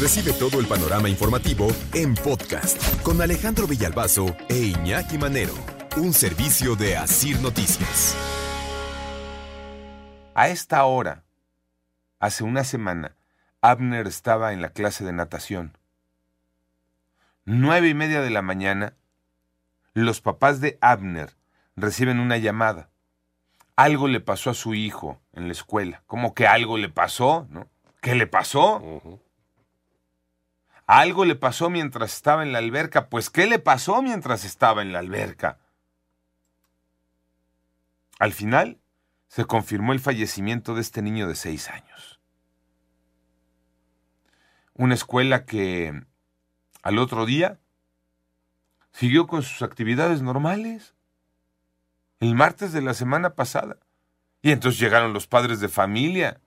Recibe todo el panorama informativo en podcast con Alejandro Villalbazo e Iñaki Manero. Un servicio de Asir Noticias. A esta hora, hace una semana, Abner estaba en la clase de natación. Nueve y media de la mañana, los papás de Abner reciben una llamada. Algo le pasó a su hijo en la escuela. ¿Cómo que algo le pasó? ¿No? ¿Qué le pasó? Algo le pasó mientras estaba en la alberca. Pues, ¿qué le pasó mientras estaba en la alberca? Al final, se confirmó el fallecimiento de este niño de seis años. Una escuela que al otro día siguió con sus actividades normales. El martes de la semana pasada. Y entonces llegaron los padres de familia,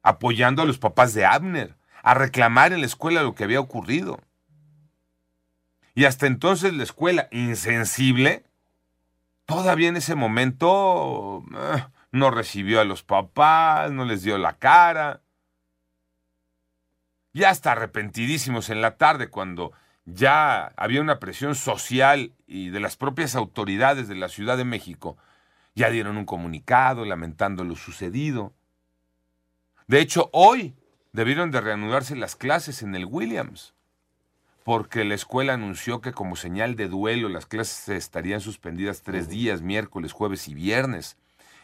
apoyando a los papás de Abner, a reclamar en la escuela lo que había ocurrido. Y hasta entonces la escuela, insensible, todavía en ese momento eh, no recibió a los papás, no les dio la cara. Ya hasta arrepentidísimos en la tarde cuando ya había una presión social y de las propias autoridades de la Ciudad de México, ya dieron un comunicado lamentando lo sucedido. De hecho, hoy debieron de reanudarse las clases en el Williams, porque la escuela anunció que como señal de duelo las clases estarían suspendidas tres días, miércoles, jueves y viernes.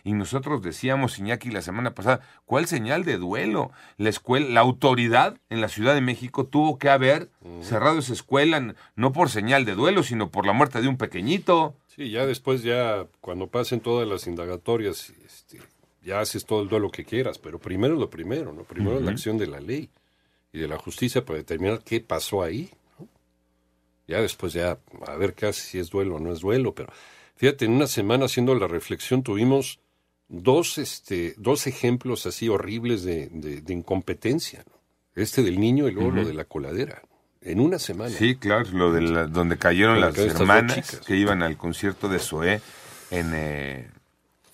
Y nosotros decíamos, Iñaki, la semana pasada, ¿cuál señal de duelo? La escuela, la autoridad en la Ciudad de México tuvo que haber cerrado esa escuela, no por señal de duelo, sino por la muerte de un pequeñito. Sí, ya después, ya cuando pasen todas las indagatorias, ya haces todo el duelo que quieras, pero primero lo primero, ¿no? Primero la acción de la ley y de la justicia para determinar qué pasó ahí. ¿no? Ya después, ya a ver qué hace, si es duelo o no es duelo, pero fíjate, en una semana haciendo la reflexión tuvimos dos, este, dos ejemplos así horribles de, de, de incompetencia. ¿no? Este del niño y luego lo de la coladera. En una semana. Sí, claro, lo de la- donde cayeron las hermanas que iban al concierto de Zoé en eh,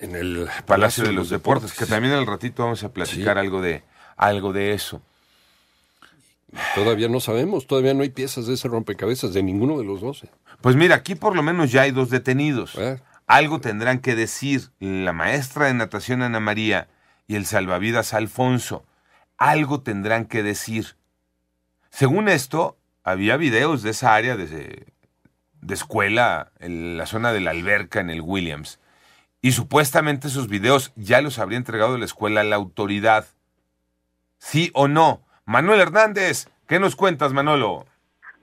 En el Palacio de los Deportes, que también al ratito vamos a platicar Sí. algo de algo de eso. Todavía no sabemos, todavía no hay piezas de ese rompecabezas de ninguno de los dos. ¿eh? Pues mira, aquí por lo menos ya hay dos detenidos. Eh, Algo tendrán que decir la maestra de natación Ana María y el salvavidas Alfonso. Algo tendrán que decir. Según esto, había videos de esa área de, de escuela, en la zona de la alberca en el Williams. Y supuestamente esos videos ya los habría entregado la escuela a la autoridad. ¿Sí o no? Manuel Hernández, ¿qué nos cuentas, Manolo?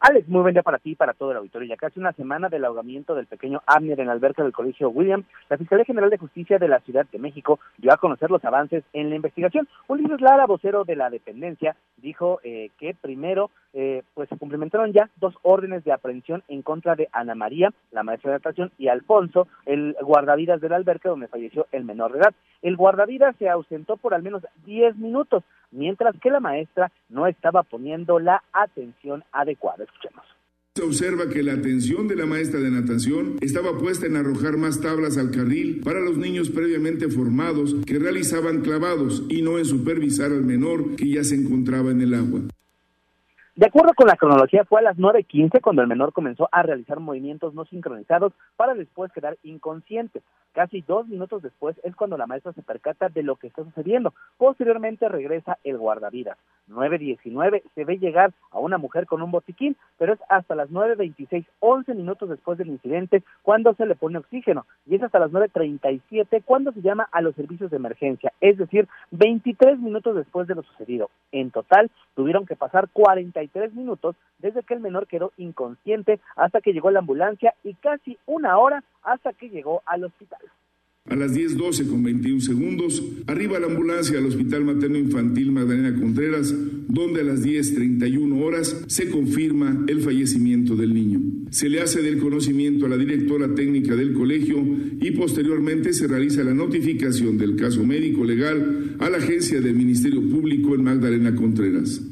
Alex, muy buen día para ti y para todo el auditorio. Ya casi una semana del ahogamiento del pequeño Abner en la alberca del Colegio Williams, la Fiscalía General de Justicia de la Ciudad de México dio a conocer los avances en la investigación. Ulises Lara, vocero de la dependencia, dijo eh, que primero eh, pues se cumplimentaron ya dos órdenes de aprehensión en contra de Ana María, la maestra de natación, y Alfonso, el guardavidas de la alberca donde falleció el menor de edad. El guardavidas se ausentó por al menos 10 minutos, mientras que la maestra no estaba poniendo la atención adecuada. Escuchemos. Se observa que la atención de la maestra de natación estaba puesta en arrojar más tablas al carril para los niños previamente formados que realizaban clavados y no en supervisar al menor que ya se encontraba en el agua. De acuerdo con la cronología, fue a las 9.15 cuando el menor comenzó a realizar movimientos no sincronizados para después quedar inconsciente. Casi dos minutos después es cuando la maestra se percata de lo que está sucediendo. Posteriormente regresa el guardavidas. 9.19 se ve llegar a una mujer con un botiquín, pero es hasta las 9.26, 11 minutos después del incidente, cuando se le pone oxígeno. Y es hasta las 9.37 cuando se llama a los servicios de emergencia, es decir, 23 minutos después de lo sucedido. En total, tuvieron que pasar 43 minutos desde que el menor quedó inconsciente hasta que llegó la ambulancia y casi una hora hasta que llegó al hospital. A las 10.12 con 21 segundos, arriba la ambulancia al Hospital Materno Infantil Magdalena Contreras, donde a las 10.31 horas se confirma el fallecimiento del niño. Se le hace del conocimiento a la directora técnica del colegio y posteriormente se realiza la notificación del caso médico legal a la agencia del Ministerio Público en Magdalena Contreras.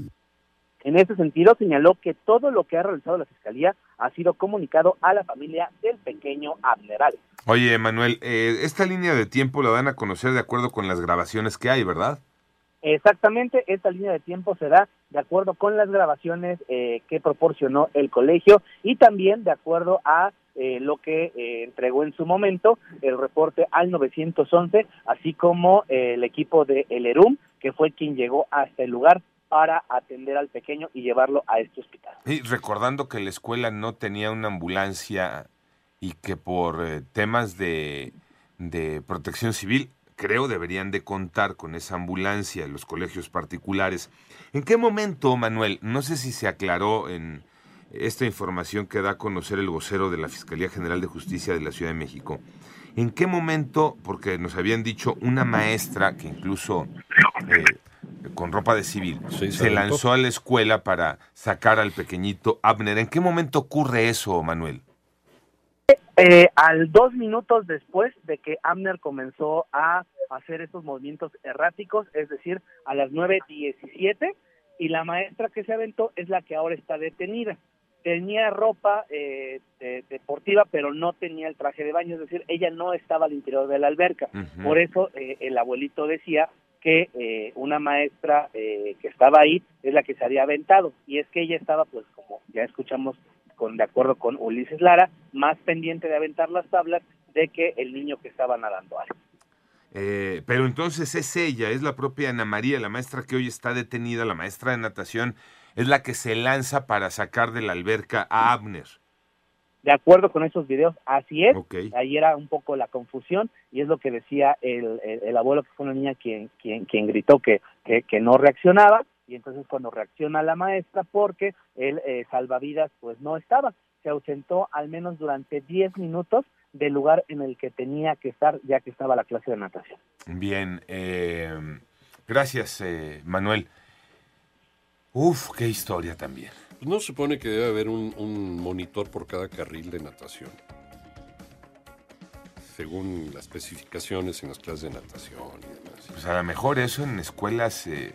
En ese sentido, señaló que todo lo que ha realizado la Fiscalía ha sido comunicado a la familia del pequeño Abner Oye, Manuel, eh, esta línea de tiempo la van a conocer de acuerdo con las grabaciones que hay, ¿verdad? Exactamente, esta línea de tiempo se da de acuerdo con las grabaciones eh, que proporcionó el colegio y también de acuerdo a eh, lo que entregó en su momento el reporte al 911, así como el equipo de El ERUM, que fue quien llegó hasta el lugar para atender al pequeño y llevarlo a este hospital. Y recordando que la escuela no tenía una ambulancia y que por eh, temas de, de protección civil creo deberían de contar con esa ambulancia en los colegios particulares. ¿En qué momento, Manuel? No sé si se aclaró en esta información que da a conocer el vocero de la Fiscalía General de Justicia de la Ciudad de México. ¿En qué momento, porque nos habían dicho una maestra que incluso eh, con ropa de civil, se lanzó a la escuela para sacar al pequeñito Abner. ¿En qué momento ocurre eso, Manuel? Eh, al dos minutos después de que Abner comenzó a hacer estos movimientos erráticos, es decir, a las 9.17, y la maestra que se aventó es la que ahora está detenida. Tenía ropa eh, deportiva, pero no tenía el traje de baño, es decir, ella no estaba al interior de la alberca. Por eso eh, el abuelito decía que eh, una maestra eh, que estaba ahí es la que se había aventado y es que ella estaba pues como ya escuchamos con de acuerdo con Ulises Lara más pendiente de aventar las tablas de que el niño que estaba nadando ahí. Eh, pero entonces es ella, es la propia Ana María, la maestra que hoy está detenida, la maestra de natación, es la que se lanza para sacar de la alberca a Abner de acuerdo con esos videos, así es. Ahí era un poco la confusión y es lo que decía el, el, abuelo, que fue una niña quien, quien, quien gritó que, que, no reaccionaba y entonces cuando reacciona la maestra porque el eh, salvavidas pues no estaba, se ausentó al menos durante 10 minutos del lugar en el que tenía que estar ya que estaba la clase de natación. Bien, eh, gracias eh, Manuel. Uf, qué historia también. No se supone que debe haber un, monitor por cada carril de natación. Según las especificaciones en las clases de natación y demás. Pues a lo mejor eso en escuelas, eh,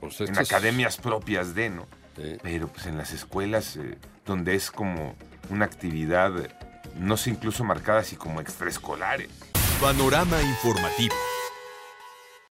pues en academias propias de, ¿no? Pero pues en las escuelas eh, donde es como una actividad, no sé, incluso marcada así como extraescolares. Panorama informativo.